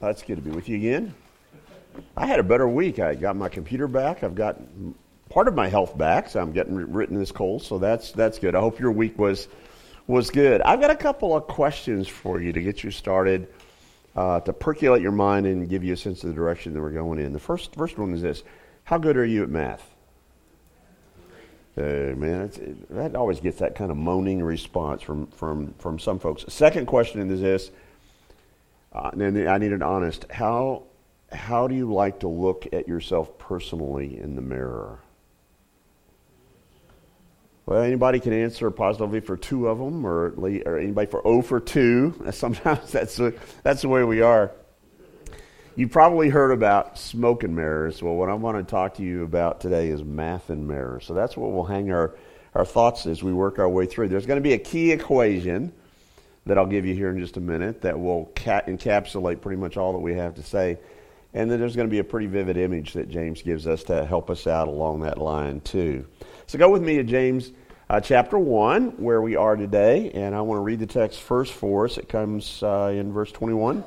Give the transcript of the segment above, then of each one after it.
That's good to be with you again. I had a better week. I got my computer back. I've got part of my health back, so I'm getting written this cold. So that's that's good. I hope your week was was good. I've got a couple of questions for you to get you started, uh, to percolate your mind and give you a sense of the direction that we're going in. The first first one is this: How good are you at math? Uh, man, it, that always gets that kind of moaning response from from from some folks. Second question is this: uh, and I need an honest. How how do you like to look at yourself personally in the mirror? Well, anybody can answer positively for two of them, or, or anybody for O for two. Sometimes that's that's the way we are. You've probably heard about smoke and mirrors. Well, what I want to talk to you about today is math and mirrors. So that's what we'll hang our, our thoughts as we work our way through. There's going to be a key equation that I'll give you here in just a minute that will ca- encapsulate pretty much all that we have to say. And then there's going to be a pretty vivid image that James gives us to help us out along that line, too. So go with me to James uh, chapter 1, where we are today. And I want to read the text first for us. It comes uh, in verse 21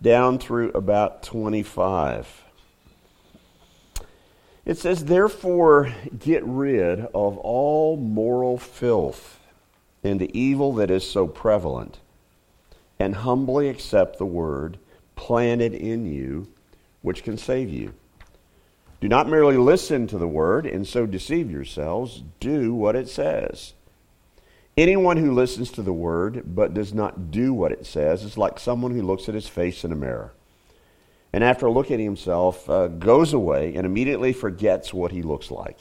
down through about 25. It says, Therefore, get rid of all moral filth and the evil that is so prevalent, and humbly accept the word planted in you, which can save you. Do not merely listen to the word and so deceive yourselves, do what it says. Anyone who listens to the word but does not do what it says is like someone who looks at his face in a mirror. And after looking at himself, uh, goes away and immediately forgets what he looks like.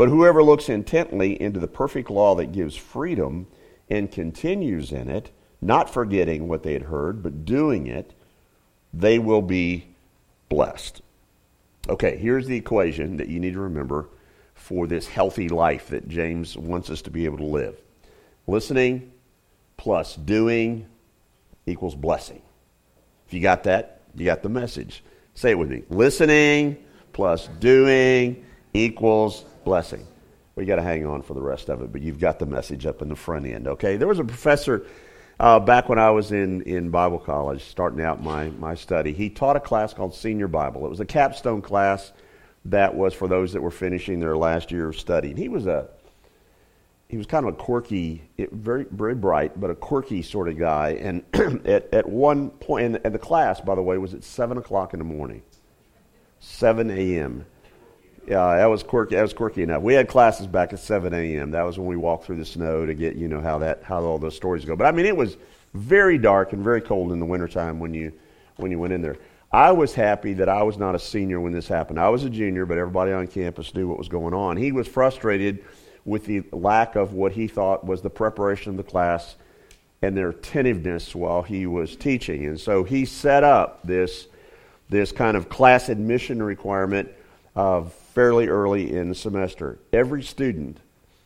But whoever looks intently into the perfect law that gives freedom and continues in it, not forgetting what they had heard, but doing it, they will be blessed. Okay, here's the equation that you need to remember for this healthy life that James wants us to be able to live. Listening plus doing equals blessing. If you got that, you got the message. Say it with me. Listening plus doing equals blessing. We got to hang on for the rest of it, but you've got the message up in the front end, okay? There was a professor uh, back when I was in, in Bible college, starting out my, my study. He taught a class called Senior Bible. It was a capstone class that was for those that were finishing their last year of study. And he was a he was kind of a quirky, very very bright, but a quirky sort of guy. And at, at one point, and, the class, by the way, was at seven o'clock in the morning, seven a.m. Yeah, that was quirky. That was quirky enough. We had classes back at 7 a.m. That was when we walked through the snow to get you know how that how all those stories go. But I mean, it was very dark and very cold in the wintertime when you when you went in there. I was happy that I was not a senior when this happened. I was a junior, but everybody on campus knew what was going on. He was frustrated with the lack of what he thought was the preparation of the class and their attentiveness while he was teaching. And so he set up this this kind of class admission requirement of fairly early in the semester. Every student,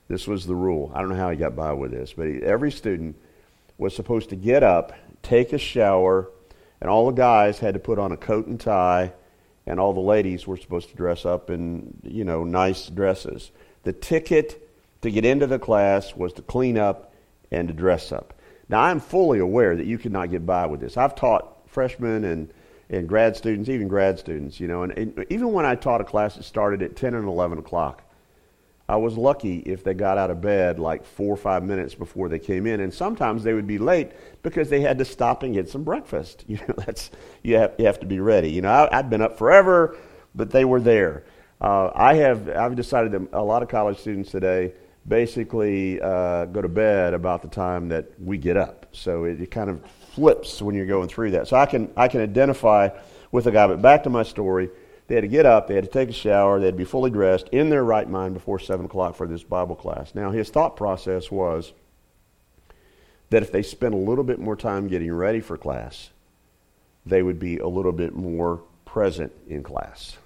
this was the rule. I don't know how he got by with this, but he, every student was supposed to get up, take a shower, and all the guys had to put on a coat and tie, and all the ladies were supposed to dress up in, you know, nice dresses. The ticket to get into the class was to clean up and to dress up. Now, I'm fully aware that you could not get by with this. I've taught freshmen and and grad students, even grad students, you know. And, and, even when I taught a class that started at 10 and 11 o'clock, I was lucky if they got out of bed like four or five minutes before they came in. And sometimes they would be late because they had to stop and get some breakfast. You know, that's, you have, you have to be ready. You know, I, I'd been up forever, but they were there. Uh, I have, I've decided that a lot of college students today basically uh, go to bed about the time that we get up. So it, it kind of flips when you're going through that. So I can I can identify with a guy. But back to my story, they had to get up, they had to take a shower, they had to be fully dressed in their right mind before seven o'clock for this Bible class. Now his thought process was that if they spent a little bit more time getting ready for class, they would be a little bit more present in class.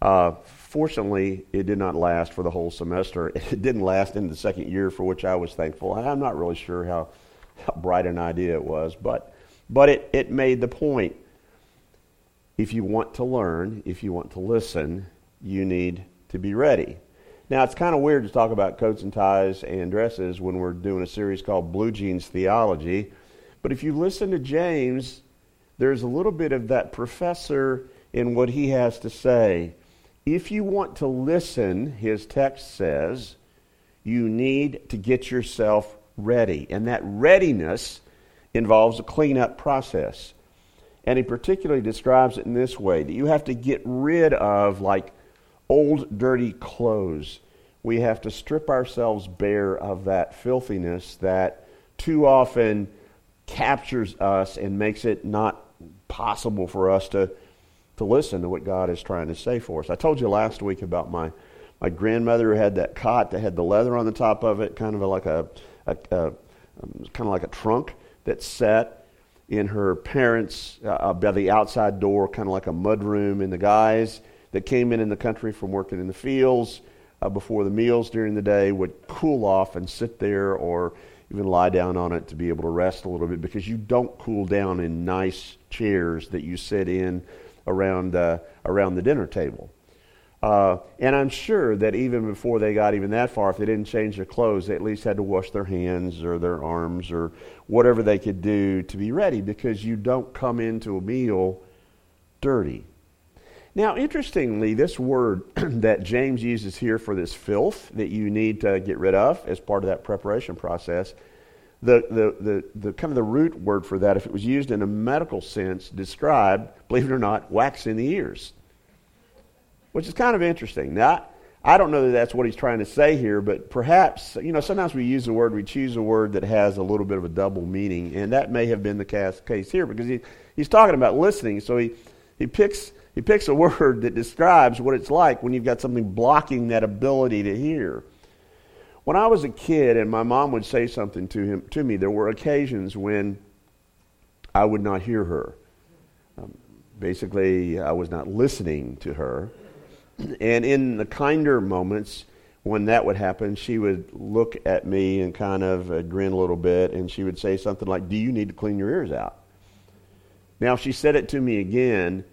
Uh, fortunately, it did not last for the whole semester. It didn't last in the second year, for which I was thankful. I'm not really sure how how bright an idea it was, but, but it, it made the point. If you want to learn, if you want to listen, you need to be ready. Now, it's kind of weird to talk about coats and ties and dresses when we're doing a series called Blue Jeans Theology, but if you listen to James, there's a little bit of that professor in what he has to say. If you want to listen, his text says, you need to get yourself ready. And that readiness involves a cleanup process. And he particularly describes it in this way that you have to get rid of, like, old dirty clothes. We have to strip ourselves bare of that filthiness that too often captures us and makes it not possible for us to, to listen to what God is trying to say for us. I told you last week about my, my grandmother who had that cot that had the leather on the top of it, kind of like a, a, a um, kind of like a trunk that sat in her parents' uh, by the outside door, kind of like a mud room. And the guys that came in in the country from working in the fields uh, before the meals during the day would cool off and sit there or even lie down on it to be able to rest a little bit because you don't cool down in nice chairs that you sit in around, uh, around the dinner table. Uh, and I'm sure that even before they got even that far, if they didn't change their clothes, they at least had to wash their hands or their arms or whatever they could do to be ready because you don't come into a meal dirty. Now, interestingly, this word that James uses here for this filth that you need to get rid of as part of that preparation process, the, the, the, the kind of the root word for that, if it was used in a medical sense, described, believe it or not, wax in the ears, which is kind of interesting. Now, I don't know that that's what he's trying to say here, but perhaps, you know, sometimes we use a word, we choose a word that has a little bit of a double meaning, and that may have been the case here because he, he's talking about listening, so he, he picks he picks a word that describes what it's like when you've got something blocking that ability to hear. When I was a kid and my mom would say something to him to me, there were occasions when I would not hear her. Um, basically, I was not listening to her. And in the kinder moments when that would happen, she would look at me and kind of uh, grin a little bit, and she would say something like, "Do you need to clean your ears out?" Now, if she said it to me again,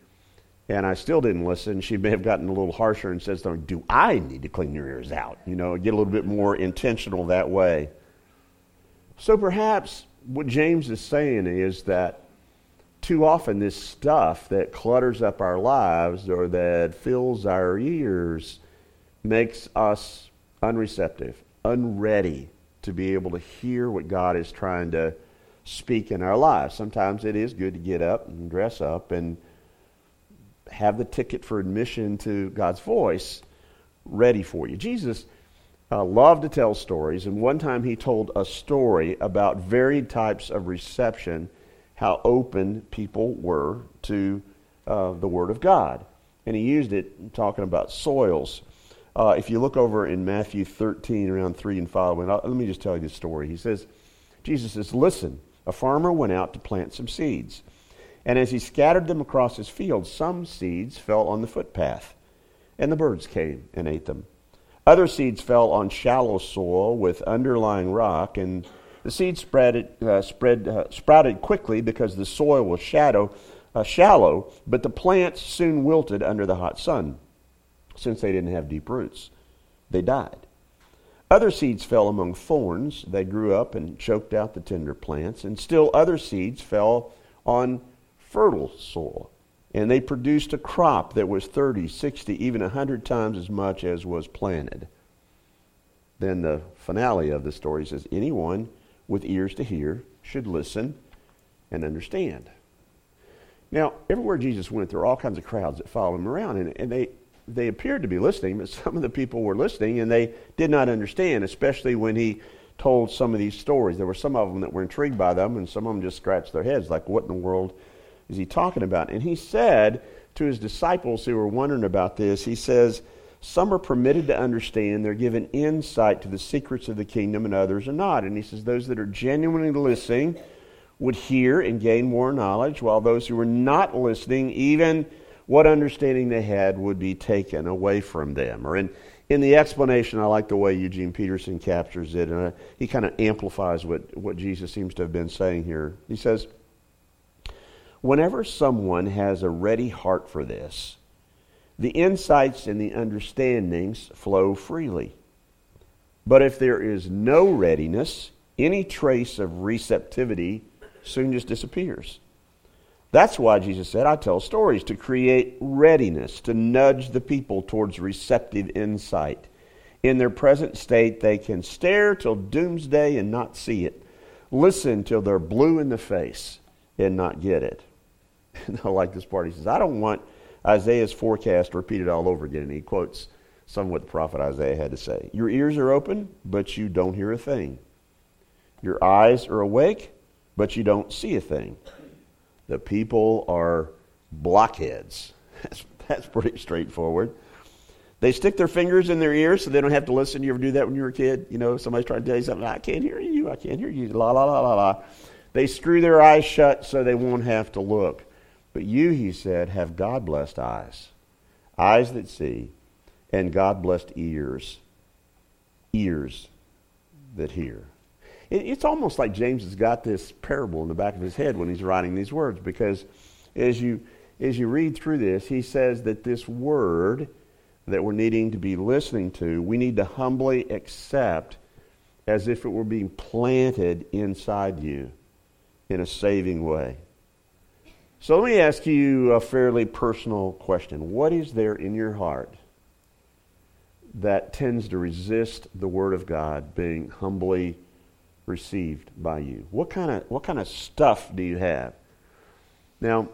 and I still didn't listen. She may have gotten a little harsher and says, Do I need to clean your ears out? You know, get a little bit more intentional that way. So perhaps what James is saying is that too often this stuff that clutters up our lives or that fills our ears makes us unreceptive, unready to be able to hear what God is trying to speak in our lives. Sometimes it is good to get up and dress up and have the ticket for admission to God's voice ready for you. Jesus uh, loved to tell stories, and one time he told a story about varied types of reception, how open people were to uh, the Word of God. And he used it talking about soils. Uh, if you look over in Matthew 13, around 3 and following, let me just tell you this story. He says, Jesus says, Listen, a farmer went out to plant some seeds. And as he scattered them across his field, some seeds fell on the footpath, and the birds came and ate them. Other seeds fell on shallow soil with underlying rock, and the seeds spread, uh, spread, uh, sprouted quickly because the soil was shadow, uh, shallow, but the plants soon wilted under the hot sun, since they didn't have deep roots. They died. Other seeds fell among thorns. They grew up and choked out the tender plants, and still other seeds fell on fertile soil. And they produced a crop that was 30, 60, even 100 times as much as was planted. Then the finale of the story says anyone with ears to hear should listen and understand. Now, everywhere Jesus went, there were all kinds of crowds that followed him around, and, and they, they appeared to be listening, but some of the people were listening and they did not understand, especially when he told some of these stories. There were some of them that were intrigued by them, and some of them just scratched their heads, like, what in the world is he talking about? And he said to his disciples who were wondering about this, he says, Some are permitted to understand, they're given insight to the secrets of the kingdom, and others are not. And he says, Those that are genuinely listening would hear and gain more knowledge, while those who were not listening, even what understanding they had, would be taken away from them. Or in, in the explanation, I like the way Eugene Peterson captures it, and uh, he kind of amplifies what, what Jesus seems to have been saying here. He says, Whenever someone has a ready heart for this, the insights and the understandings flow freely. But if there is no readiness, any trace of receptivity soon just disappears. That's why Jesus said, I tell stories to create readiness, to nudge the people towards receptive insight. In their present state, they can stare till doomsday and not see it, listen till they're blue in the face and not get it. And I like this part. He says, I don't want Isaiah's forecast repeated all over again. And he quotes some of what the prophet Isaiah had to say. Your ears are open, but you don't hear a thing. Your eyes are awake, but you don't see a thing. The people are blockheads. That's, that's pretty straightforward. They stick their fingers in their ears so they don't have to listen. You ever do that when you were a kid? You know, somebody's trying to tell you something. I can't hear you. I can't hear you. La, la, la, la, la. They screw their eyes shut so they won't have to look. But you, he said, have God blessed eyes, eyes that see, and God blessed ears, ears that hear. It's almost like James has got this parable in the back of his head when he's writing these words because as you, as you read through this, he says that this word that we're needing to be listening to, we need to humbly accept as if it were being planted inside you in a saving way. So let me ask you a fairly personal question. What is there in your heart that tends to resist the Word of God being humbly received by you? What kind of, what kind of stuff do you have? Now,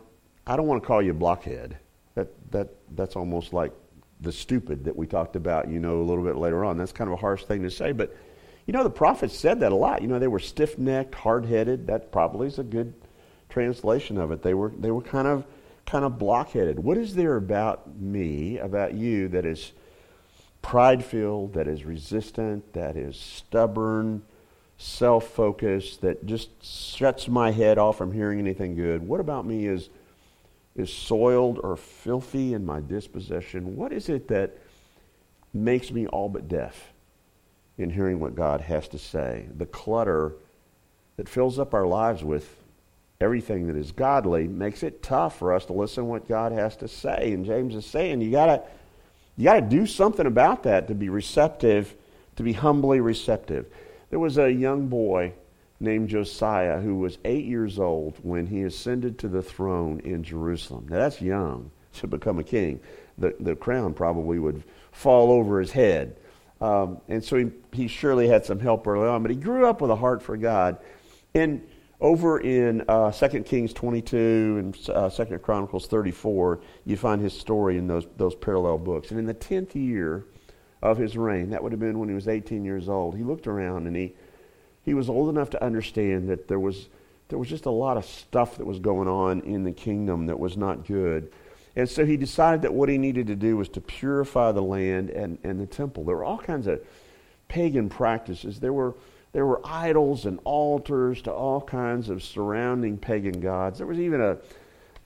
I don't want to call you a blockhead. That, that, that's almost like the stupid that we talked about, you know, a little bit later on. That's kind of a harsh thing to say, but you know, the prophets said that a lot. You know, they were stiff necked, hard headed. That probably is a good translation of it. They were, they were kind of, kind of blockheaded. What is there about me, about you, that is pride filled, that is resistant, that is stubborn, self focused, that just shuts my head off from hearing anything good? What about me is, is soiled or filthy in my disposition? What is it that makes me all but deaf in hearing what God has to say? The clutter that fills up our lives with everything that is godly makes it tough for us to listen to what God has to say. And James is saying you gotta you gotta do something about that to be receptive, to be humbly receptive. There was a young boy named Josiah who was eight years old when he ascended to the throne in Jerusalem. Now that's young to become a king. The the crown probably would fall over his head. Um, and so he, he surely had some help early on, but he grew up with a heart for God. And over in uh, 2 Kings 22 and uh, 2 Chronicles 34, you find his story in those, those parallel books. And in the 10th year of his reign, that would have been when he was 18 years old, he looked around and he, he was old enough to understand that there was, there was just a lot of stuff that was going on in the kingdom that was not good. And so he decided that what he needed to do was to purify the land and, and the temple. There were all kinds of pagan practices. There were there were idols and altars to all kinds of surrounding pagan gods. There was even a,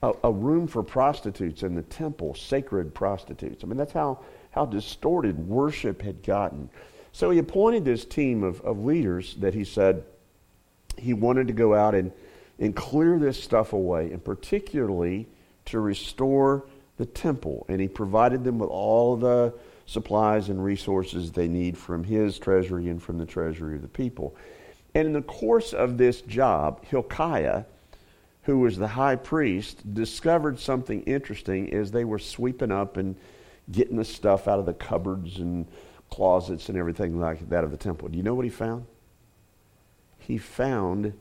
a, a, room for prostitutes in the temple, sacred prostitutes. I mean, that's how, how distorted worship had gotten. So he appointed this team of, of leaders that he said he wanted to go out and, and clear this stuff away, and particularly to restore the temple. And he provided them with all the supplies and resources they need from his treasury and from the treasury of the people. And in the course of this job, Hilkiah, who was the high priest, discovered something interesting as they were sweeping up and getting the stuff out of the cupboards and closets and everything like that of the temple. Do you know what he found? He found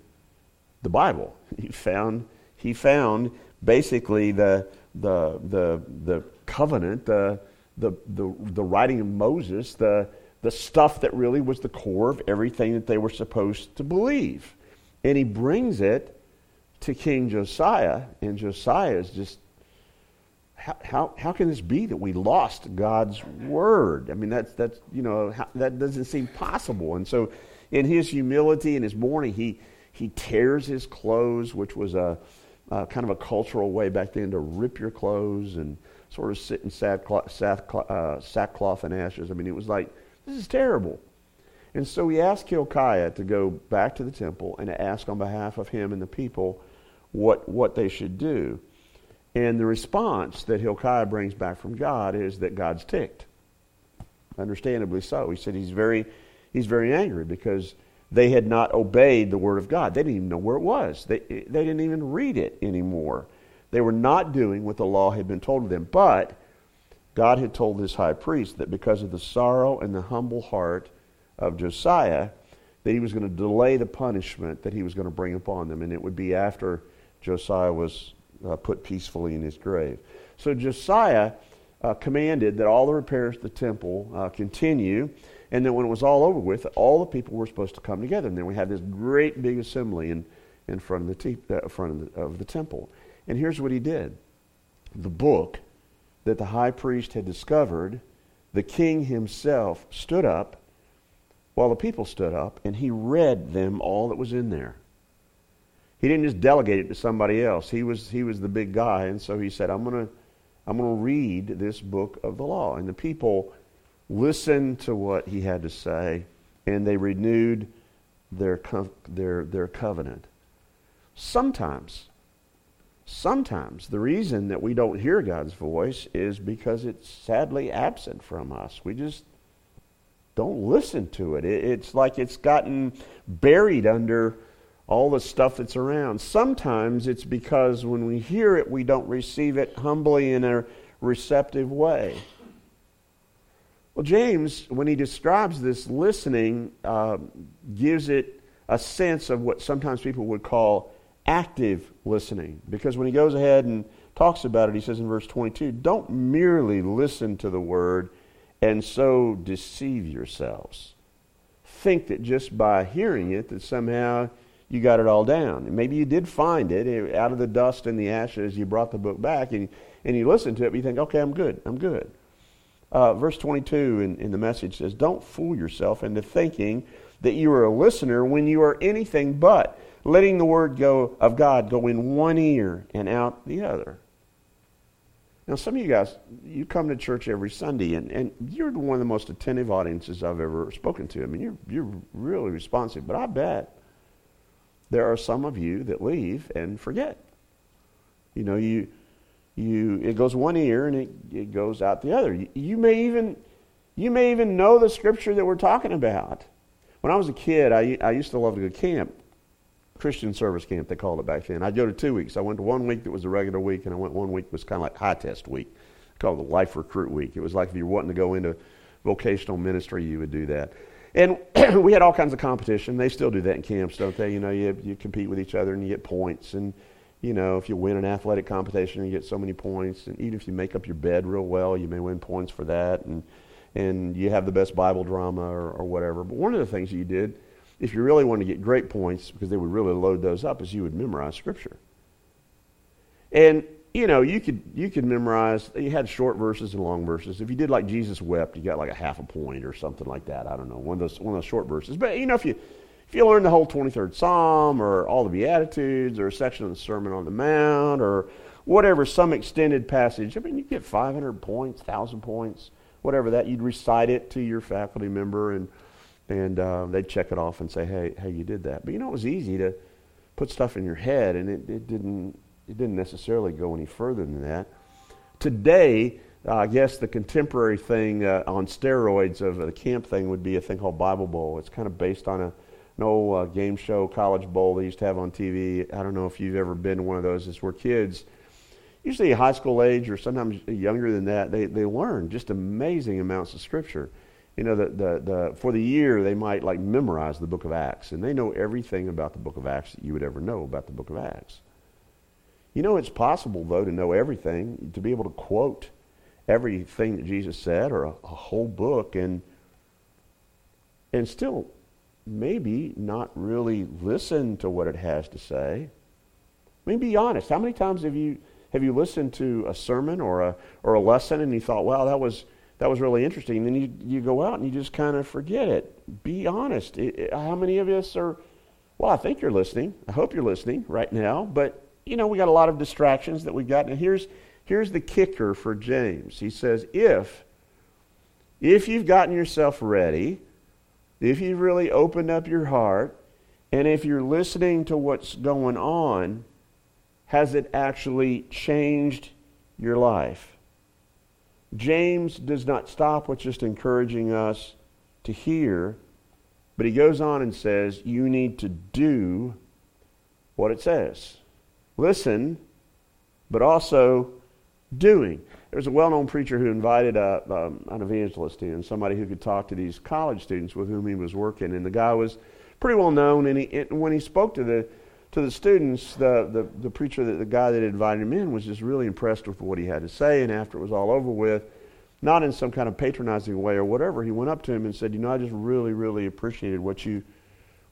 the Bible. He found he found basically the the the the covenant, the the, the, the writing of Moses, the, the stuff that really was the core of everything that they were supposed to believe. And he brings it to King Josiah, and Josiah is just, how, how, how can this be that we lost God's word? I mean, that's, that's you know, how, that doesn't seem possible. And so, in his humility and his mourning, he, he tears his clothes, which was a, a kind of a cultural way back then to rip your clothes and sort of sit in sackcloth, uh, sackcloth and ashes. I mean, it was like, this is terrible. And so he asked Hilkiah to go back to the temple and to ask on behalf of him and the people what, what they should do. And the response that Hilkiah brings back from God is that God's ticked. Understandably so. He said he's very, he's very angry because they had not obeyed the word of God. They didn't even know where it was. They, they didn't even read it anymore. They were not doing what the law had been told them. But God had told this high priest that because of the sorrow and the humble heart of Josiah, that he was going to delay the punishment that he was going to bring upon them. And it would be after Josiah was uh, put peacefully in his grave. So Josiah uh, commanded that all the repairs to the temple uh, continue, and then when it was all over with, all the people were supposed to come together. And then we had this great big assembly in, in front, of the, te- uh, front of the, of the temple. And here's what he did the book that the high priest had discovered, the king himself stood up while the people stood up, and he read them all that was in there. He didn't just delegate it to somebody else. He was, he was the big guy, and so he said, I'm going to I'm going to read this book of the law. And the people listened to what he had to say, and they renewed their, their, their covenant. Sometimes, sometimes the reason that we don't hear God's voice is because it's sadly absent from us. We just don't listen to it. It's like it's gotten buried under all the stuff that's around. Sometimes it's because when we hear it, we don't receive it humbly in a receptive way. Well, James, when he describes this listening, uh, gives it a sense of what sometimes people would call active listening. Because when he goes ahead and talks about it, he says in verse 22 don't merely listen to the word and so deceive yourselves. Think that just by hearing it, that somehow you got it all down. And maybe you did find it eh, out of the dust and the ashes. You brought the book back and, and you listen to it, but you think, okay, I'm good. I'm good. Uh, verse 22 in, in the message says, Don't fool yourself into thinking that you are a listener when you are anything but letting the word go of God go in one ear and out the other. Now, some of you guys, you come to church every Sunday, and, and you're one of the most attentive audiences I've ever spoken to. I mean, you're, you're really responsive, but I bet there are some of you that leave and forget. You know, you, you, it goes one ear and it, it goes out the other. You, you, may even, you may even know the scripture that we're talking about. When I was a kid, I, I used to love to go camp, Christian service camp, they called it back then. I'd go to two weeks. I went to one week that was a regular week, and I went one week that was kind of like high test week, called the Life Recruit Week. It was like if you were wanting to go into vocational ministry, you would do that. And we had all kinds of competition. They still do that in camps, don't they? You know, you, you compete with each other and you get points. And, you know, if you win an athletic competition, you get so many points. And even if you make up your bed real well, you may win points for that. And, and you have the best Bible drama or, or whatever. But one of the things that you did, if you really want to get great points, because they would really load those up, is you would memorize Scripture. And you know, you could you could memorize. You had short verses and long verses. If you did like Jesus wept, you got like a half a point or something like that. I don't know, one of those one of those short verses. But you know, if you if you learn the whole 23rd Psalm or all the Beatitudes or a section of the Sermon on the Mount or whatever, some extended passage, I mean, you get 500 points, 1,000 points, whatever that. You'd recite it to your faculty member and and uh, they'd check it off and say, hey, hey, you did that. But you know, it was easy to put stuff in your head, and it, it didn't it didn't necessarily go any further than that. Today, uh, I guess the contemporary thing uh, on steroids of the camp thing would be a thing called Bible Bowl. It's kind of based on a, an old uh, game show, College Bowl they used to have on TV. I don't know if you've ever been to one of those. It's where kids, usually high school age or sometimes younger than that, they, they learn just amazing amounts of Scripture. You know, the, the, the, for the year, they might like memorize the book of Acts, and they know everything about the book of Acts that you would ever know about the book of Acts. You know, it's possible, though, to know everything, to be able to quote everything that Jesus said or a, a whole book and, and still maybe not really listen to what it has to say. I mean, be honest. How many times have you, have you listened to a sermon or a, or a lesson and you thought, wow, that was, that was really interesting. And then you, you go out and you just kind of forget it. Be honest. It, it, how many of us are, well, I think you're listening. I hope you're listening right now, but you know, we got a lot of distractions that we've got. And here's, here's the kicker for James. He says, if, if you've gotten yourself ready, if you've really opened up your heart, and if you're listening to what's going on, has it actually changed your life? James does not stop with just encouraging us to hear, but he goes on and says, you need to do what it says. Listen, but also doing. There was a well known preacher who invited a, um, an evangelist in, somebody who could talk to these college students with whom he was working. And the guy was pretty well known. And, he, and when he spoke to the, to the students, the, the, the preacher, the, the guy that invited him in, was just really impressed with what he had to say. And after it was all over with, not in some kind of patronizing way or whatever, he went up to him and said, You know, I just really, really appreciated what you,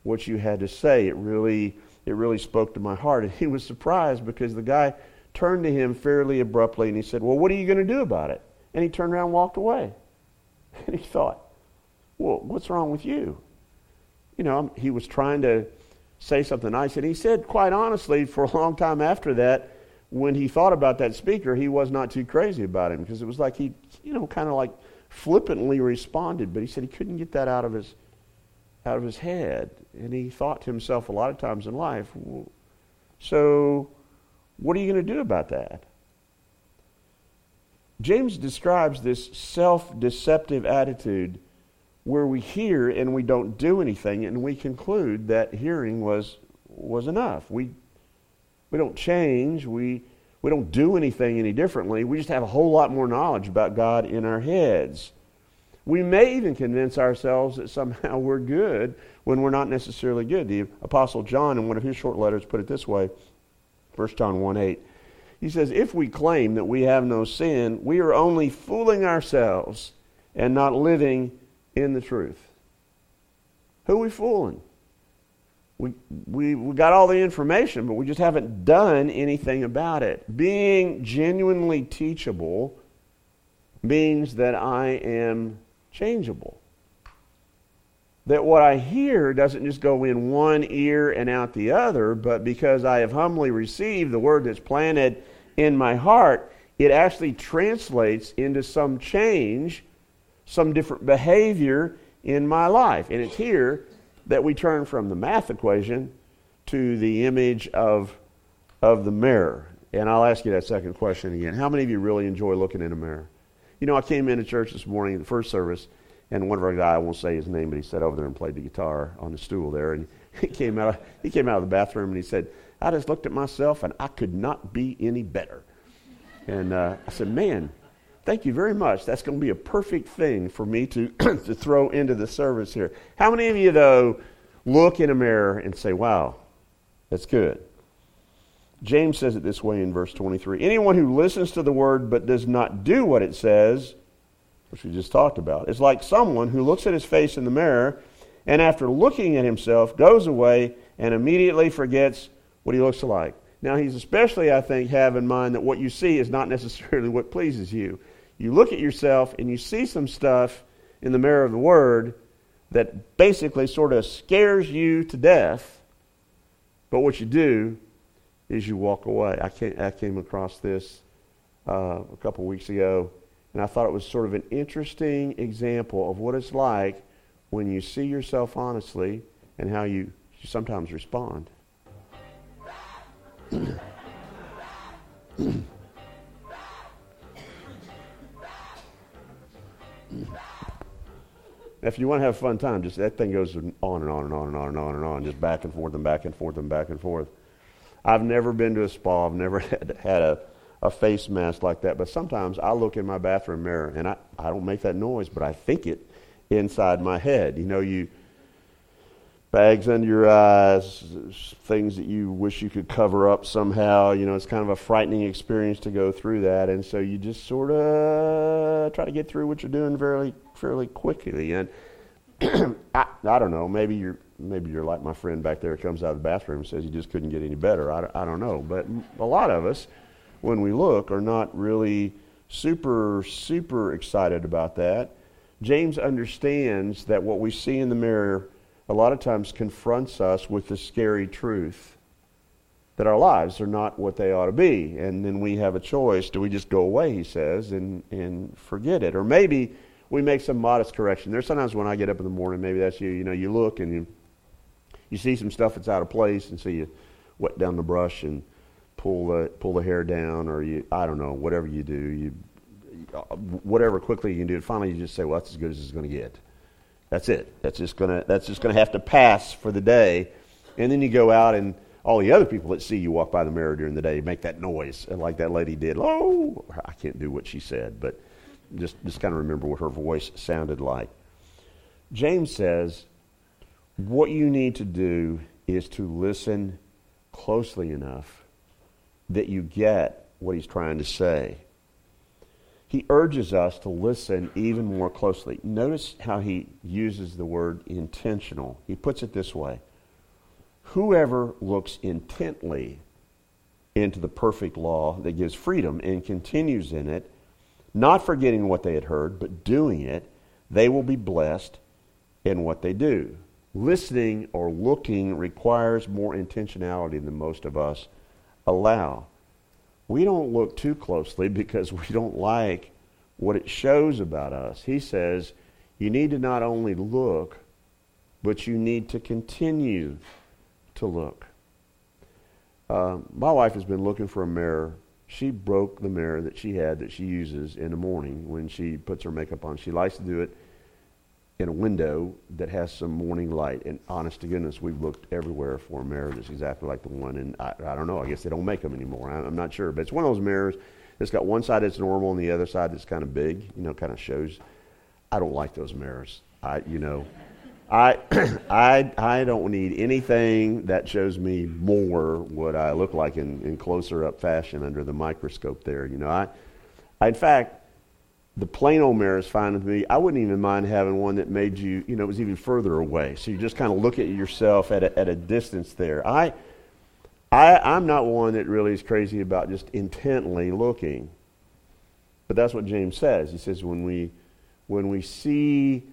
what you had to say. It really, it really spoke to my heart. And he was surprised because the guy turned to him fairly abruptly and he said, Well, what are you going to do about it? And he turned around and walked away. And he thought, Well, what's wrong with you? You know, he was trying to say something nice. And he said, quite honestly, for a long time after that, when he thought about that speaker, he was not too crazy about him because it was like he, you know, kind of like flippantly responded. But he said he couldn't get that out of his out of his head, and he thought to himself a lot of times in life, so what are you going to do about that? James describes this self deceptive attitude where we hear and we don't do anything, and we conclude that hearing was, was enough. We, we don't change, we, we don't do anything any differently. We just have a whole lot more knowledge about God in our heads. We may even convince ourselves that somehow we're good when we're not necessarily good. The Apostle John, in one of his short letters, put it this way 1 John 1 8. He says, If we claim that we have no sin, we are only fooling ourselves and not living in the truth. Who are we fooling? We, we, we got all the information, but we just haven't done anything about it. Being genuinely teachable means that I am changeable. That what I hear doesn't just go in one ear and out the other, but because I have humbly received the word that's planted in my heart, it actually translates into some change some different behavior in my life. And it's here that we turn from the math equation to the image of, of the mirror. And I'll ask you that second question again. How many of you really enjoy looking in a mirror? You know, I came into church this morning, in the first service, and one of our guys, I won't say his name, but he sat over there and played the guitar on the stool there. And he came out, he came out of the bathroom and he said, I just looked at myself and I could not be any better. And uh, I said, man, Thank you very much. That's going to be a perfect thing for me to, to throw into the service here. How many of you, though, look in a mirror and say, wow, that's good? James says it this way in verse 23 Anyone who listens to the word but does not do what it says, which we just talked about, is like someone who looks at his face in the mirror and after looking at himself goes away and immediately forgets what he looks like. Now, he's especially, I think, have in mind that what you see is not necessarily what pleases you you look at yourself and you see some stuff in the mirror of the Word that basically sort of scares you to death, but what you do is you walk away. I, came, I came across this uh, a couple weeks ago, and I thought it was sort of an interesting example of what it's like when you see yourself honestly and how you, you sometimes respond. If you want to have a fun time, just that thing goes on and on and on and on and on and on, just back and forth and back and forth and back and forth. I've never been to a spa. I've never had, had a, a face mask like that. But sometimes I look in my bathroom mirror and I, I don't make that noise, but I think it inside my head. You know, you bags under your eyes, things that you wish you could cover up somehow. You know, it's kind of a frightening experience to go through that. And so you just sort of try to get through what you're doing very fairly quickly. And I, I don't know, maybe you're maybe you're like my friend back there comes out of the bathroom and says he just couldn't get any better. I, I don't know. But a lot of us, when we look, are not really super, super excited about that. James understands that what we see in the mirror a lot of times confronts us with the scary truth that our lives are not what they ought to be. And then we have a choice. Do we just go away, he says, and, and forget it? Or maybe we make some modest correction. There's sometimes when I get up in the morning, maybe that's you, you know, you look and you, you see some stuff that's out of place, and so you wet down the brush and pull the, pull the hair down, or you, I don't know, whatever you do, you, uh, whatever quickly you can do. Finally, you just say, well, that's as good as it's going to get. That's it. That's just to, that's just to have to pass for the day. And then you go out and all the other people that see you walk by the mirror during the day make that noise, like that lady did. Oh, I can't do what she said, but just just kind of remember what her voice sounded like. James says, what you need to do is to listen closely enough that you get what he's trying to say. He urges us to listen even more closely. Notice how he uses the word intentional. He puts it this way Whoever looks intently into the perfect law that gives freedom and continues in it, not forgetting what they had heard, but doing it, they will be blessed in what they do. Listening or looking requires more intentionality than most of us allow. We don't look too closely because we don't like what it shows about us. He says you need to not only look, but you need to continue to look. Uh, my wife has been looking for a mirror. She broke the mirror that she had that she uses in the morning when she puts her makeup on. She likes to do it in a window that has some morning light. And honest to goodness, we've looked everywhere for a mirror that's exactly like the one. And I, I don't know. I guess they don't make them anymore. I, I'm not sure. But it's one of those mirrors that's got one side that's normal and the other side that's kind of big. You know, kind of shows. I don't like those mirrors. I, you know, I, I, I don't need anything that shows me more what I look like in, in closer up fashion under the microscope. There, you know, I, I in fact the plain old mirror is fine with me. I wouldn't even mind having one that made you, you know, it was even further away. So you just kind of look at yourself at a, at a distance there. I, I, I'm not one that really is crazy about just intently looking. But that's what James says. He says when we, when we see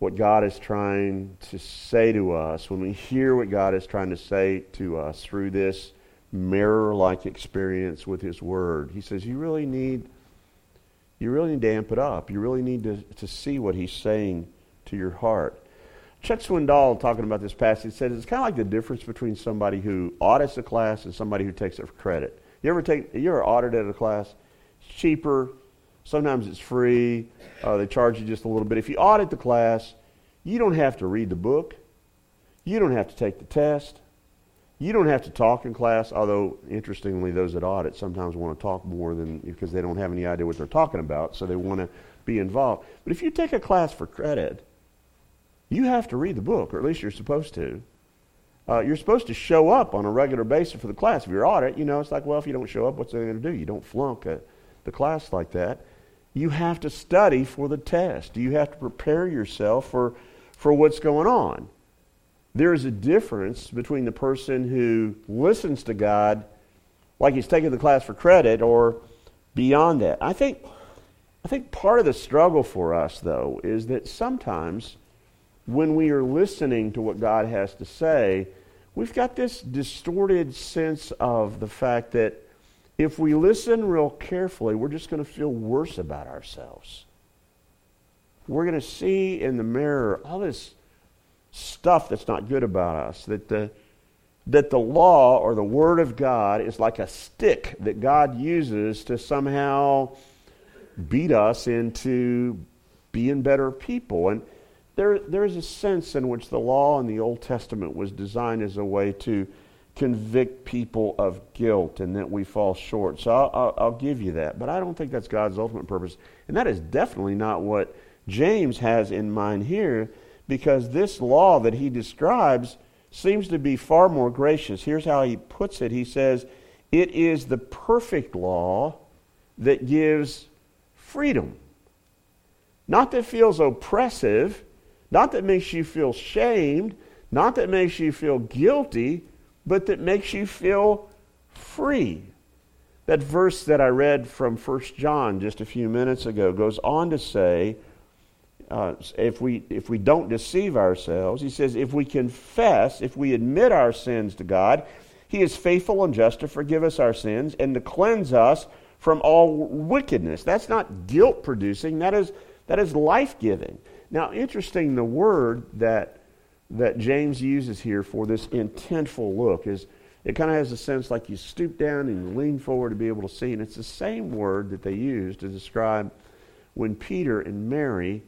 what God is trying to say to us, when we hear what God is trying to say to us through this mirror like experience with His Word, he says, you really need you really need to amp it up. You really need to, to see what he's saying to your heart. Chuck Swindoll, talking about this passage, says it's kind of like the difference between somebody who audits a class and somebody who takes it for credit. You ever take you ever audited a class? It's cheaper. Sometimes it's free. Uh, they charge you just a little bit. If you audit the class, you don't have to read the book. You don't have to take the test. You don't have to talk in class, although, interestingly, those that audit sometimes want to talk more than because they don't have any idea what they're talking about, so they want to be involved. But if you take a class for credit, you have to read the book, or at least you're supposed to. Uh, you're supposed to show up on a regular basis for the class. If you're audit, you know, it's like, well, if you don't show up, what's they going to do? You don't flunk a, the class like that. You have to study for the test. You have to prepare yourself for, for what's going on. There is a difference between the person who listens to God like he's taking the class for credit or beyond that. I think, I think part of the struggle for us, though, is that sometimes when we are listening to what God has to say, we've got this distorted sense of the fact that if we listen real carefully, we're just going to feel worse about ourselves. We're going to see in the mirror all this stuff that's not good about us. That the, that the law or the Word of God is like a stick that God uses to somehow beat us into being better people. And there, there is a sense in which the law in the Old Testament was designed as a way to convict people of guilt and that we fall short. So I'll, I'll, I'll give you that. But I don't think that's God's ultimate purpose. And that is definitely not what James has in mind here because this law that he describes seems to be far more gracious. Here's how he puts it He says, It is the perfect law that gives freedom. Not that feels oppressive, not that makes you feel shamed, not that makes you feel guilty, but that makes you feel free. That verse that I read from 1 John just a few minutes ago goes on to say, uh, if, we, if we don't deceive ourselves, he says, if we confess, if we admit our sins to God, he is faithful and just to forgive us our sins and to cleanse us from all wickedness. That's not guilt producing, that is, that is life giving. Now, interesting, the word that, that James uses here for this intentful look is it kind of has a sense like you stoop down and you lean forward to be able to see. And it's the same word that they use to describe when Peter and Mary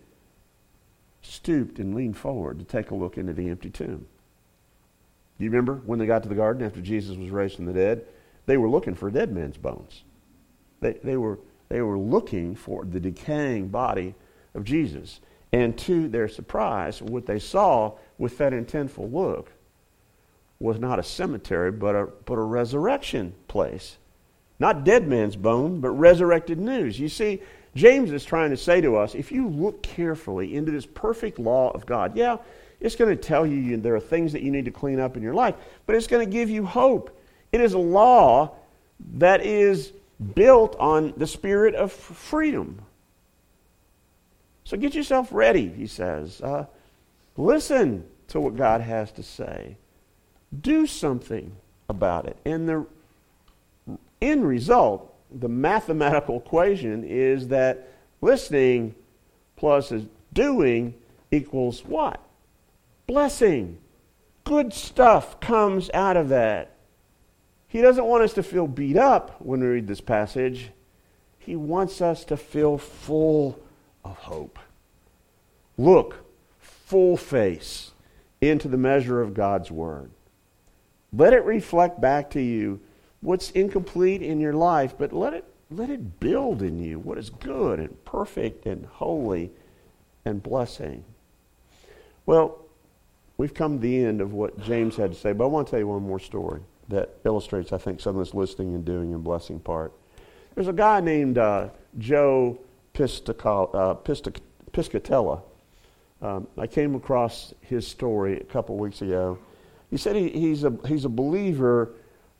stooped and leaned forward to take a look into the empty tomb. You remember when they got to the garden after Jesus was raised from the dead? They were looking for dead man's bones. They, they, were, they were looking for the decaying body of Jesus. And to their surprise, what they saw with that intentful look was not a cemetery, but a, but a resurrection place. Not dead man's bone, but resurrected news. You see, James is trying to say to us if you look carefully into this perfect law of God, yeah, it's going to tell you there are things that you need to clean up in your life, but it's going to give you hope. It is a law that is built on the spirit of freedom. So get yourself ready, he says. Uh, listen to what God has to say. Do something about it. And the end result, the mathematical equation, is that listening plus is doing equals what? Blessing. Good stuff comes out of that. He doesn't want us to feel beat up when we read this passage. He wants us to feel full of hope. Look full face into the measure of God's Word. Let it reflect back to you what's incomplete in your life, but let it, let it build in you what is good and perfect and holy and blessing. Well, we've come to the end of what James had to say, but I want to tell you one more story that illustrates, I think, some of this listening and doing and blessing part. There's a guy named uh, Joe uh, Piscatella. Um, I came across his story a couple weeks ago. He said he, he's, a, he's a believer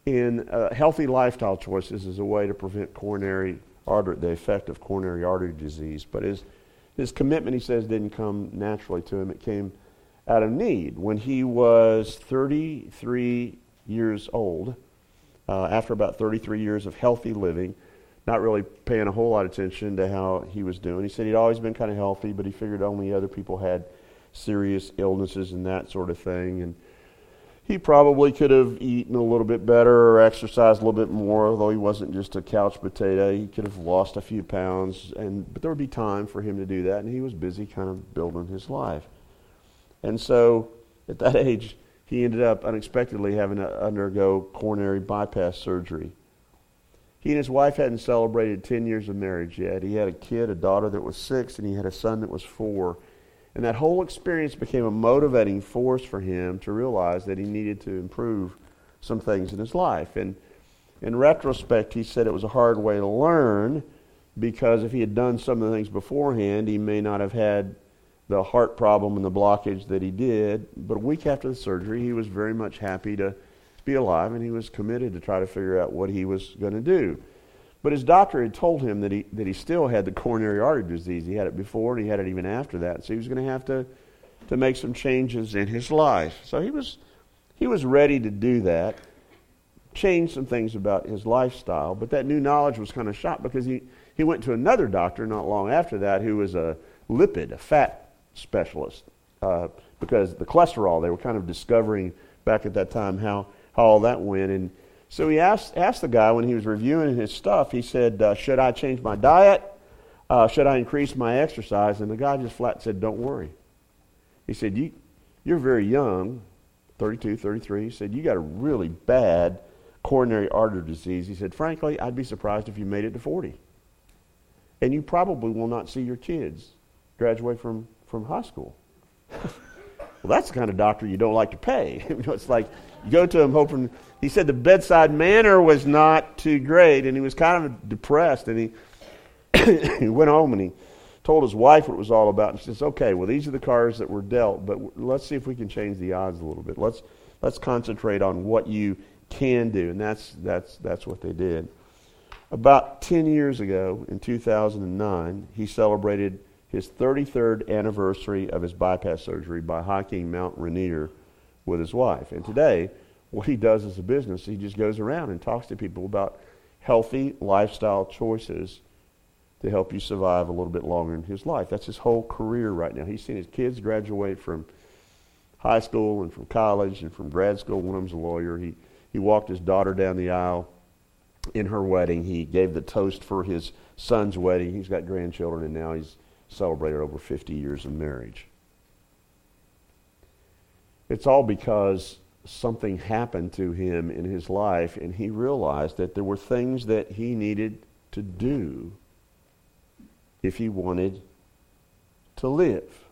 in uh, healthy lifestyle choices as a way to prevent coronary artery, the effect of coronary artery disease. But his, his commitment, he says, didn't come naturally to him. It came out of need. When he was 33 years old, uh, after about 33 years of healthy living, not really paying a whole lot of attention to how he was doing. He said he'd always been kind of healthy, but he figured only other people had serious illnesses and that sort of thing. And he probably could have eaten a little bit better or exercised a little bit more, although he wasn't just a couch potato. He could have lost a few pounds, and but there would be time for him to do that, and he was busy kind of building his life. And so, at that age, he ended up unexpectedly having to undergo coronary bypass surgery. He and his wife hadn't celebrated 10 years of marriage yet. He had a kid, a daughter that was six, and he had a son that was four. And that whole experience became a motivating force for him to realize that he needed to improve some things in his life. And in retrospect, he said it was a hard way to learn because if he had done some of the things beforehand, he may not have had the heart problem and the blockage that he did. But a week after the surgery, he was very much happy to be alive, and he was committed to try to figure out what he was going to do. But his doctor had told him that he, that he still had the coronary artery disease. He had it before, and he had it even after that. So he was going to have to, to make some changes in his life. So he was, he was ready to do that, change some things about his lifestyle. But that new knowledge was kind of shocked because he, he went to another doctor not long after that who was a lipid, a fat specialist. Uh, because the cholesterol, they were kind of discovering back at that time how how all that went. And so he asked, asked the guy when he was reviewing his stuff, he said, uh, Should I change my diet? Uh, should I increase my exercise? And the guy just flat said, Don't worry. He said, you, You're very young, 32, 33. He said, You got a really bad coronary artery disease. He said, Frankly, I'd be surprised if you made it to 40. And you probably will not see your kids graduate from, from high school. well, that's the kind of doctor you don't like to pay. you know, it's like go to him hoping. He said the bedside manner was not too great, and he was kind of depressed. And he he went home and he told his wife what it was all about. And she says, "Okay, well, these are the cards that were dealt, but let's see if we can change the odds a little bit. Let's let's concentrate on what you can do." And that's that's that's what they did. About 10 years ago, in 2009, he celebrated his 33rd anniversary of his bypass surgery by hiking Mount Rainier with his wife. And today, what he does as a business, he just goes around and talks to people about healthy lifestyle choices to help you survive a little bit longer in his life. That's his whole career right now. He's seen his kids graduate from high school and from college and from grad school. One of them's a lawyer. He, he walked his daughter down the aisle in her wedding. He gave the toast for his son's wedding. He's got grandchildren, and now he's celebrated over 50 years of marriage. It's all because something happened to him in his life, and he realized that there were things that he needed to do if he wanted to live.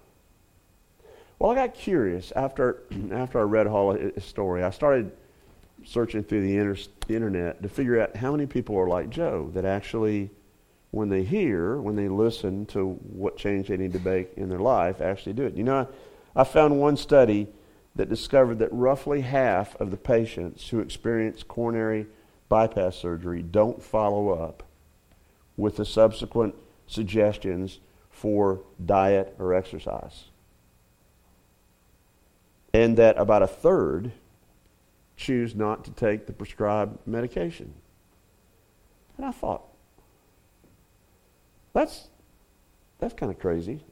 Well, I got curious after, after I read Hall's story. I started searching through the, inter- the internet to figure out how many people are like Joe that actually, when they hear, when they listen to what change they need to make in their life, actually do it. You know, I, I found one study that discovered that roughly half of the patients who experience coronary bypass surgery don't follow up with the subsequent suggestions for diet or exercise. And that about a third choose not to take the prescribed medication. And I thought, that's, that's kind of crazy.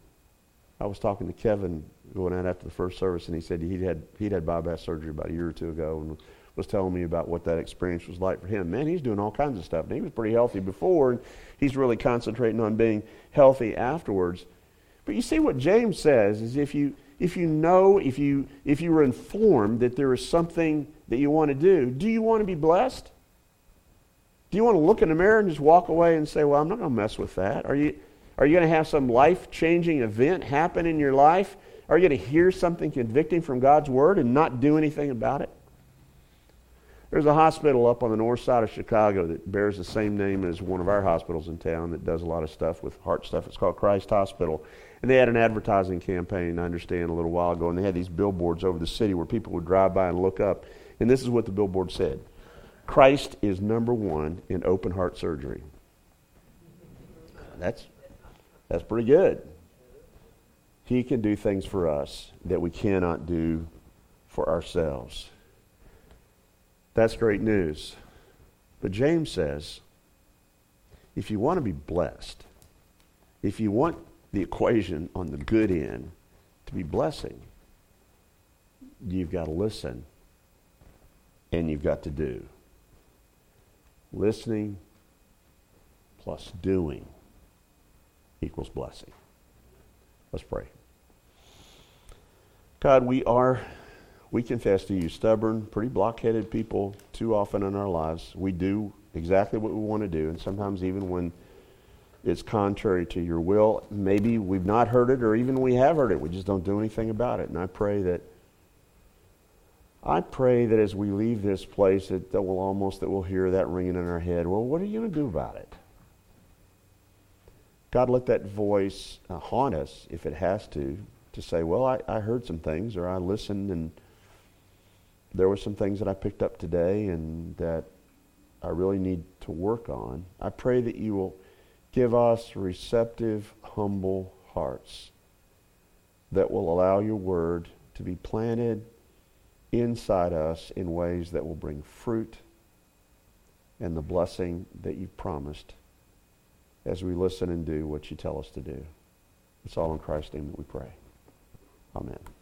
I was talking to Kevin going out after the first service, and he said he'd had, he'd had bypass surgery about a year or two ago and was telling me about what that experience was like for him. Man, he's doing all kinds of stuff. And he was pretty healthy before, and he's really concentrating on being healthy afterwards. But you see what James says is if you if you know, if you if you were informed that there is something that you want to do, do you want to be blessed? Do you want to look in the mirror and just walk away and say, "Well, I'm not going to mess with that"? Are you are you going to have some life-changing event happen in your life? Are you going to hear something convicting from God's word and not do anything about it? There's a hospital up on the north side of Chicago that bears the same name as one of our hospitals in town that does a lot of stuff with heart stuff. It's called Christ Hospital. And they had an advertising campaign, I understand, a little while ago, and they had these billboards over the city where people would drive by and look up. And this is what the billboard said Christ is number one in open heart surgery. That's, that's pretty good. He can do things for us that we cannot do for ourselves. That's great news. But James says if you want to be blessed, if you want the equation on the good end to be blessing, you've got to listen and you've got to do. Listening plus doing equals blessing. Let's pray. God, we are we confess to you, stubborn, pretty blockheaded people too often in our lives. We do exactly what we want to do, and sometimes even when it's contrary to your will, maybe we've not heard it, or even we have heard it, we just don't do anything about it. And I pray that I pray that as we leave this place, that, that we'll almost that we'll hear that ringing in our head. Well, what are you going to do about it? God, let that voice uh, haunt us if it has to, to say, well, I, I heard some things, or I listened and there were some things that I picked up today and that I really need to work on. I pray that you will give us receptive, humble hearts that will allow your word to be planted inside us in ways that will bring fruit and the blessing that you've promised as we listen and do what you tell us to do. It's all in Christ's name that we pray. Amen.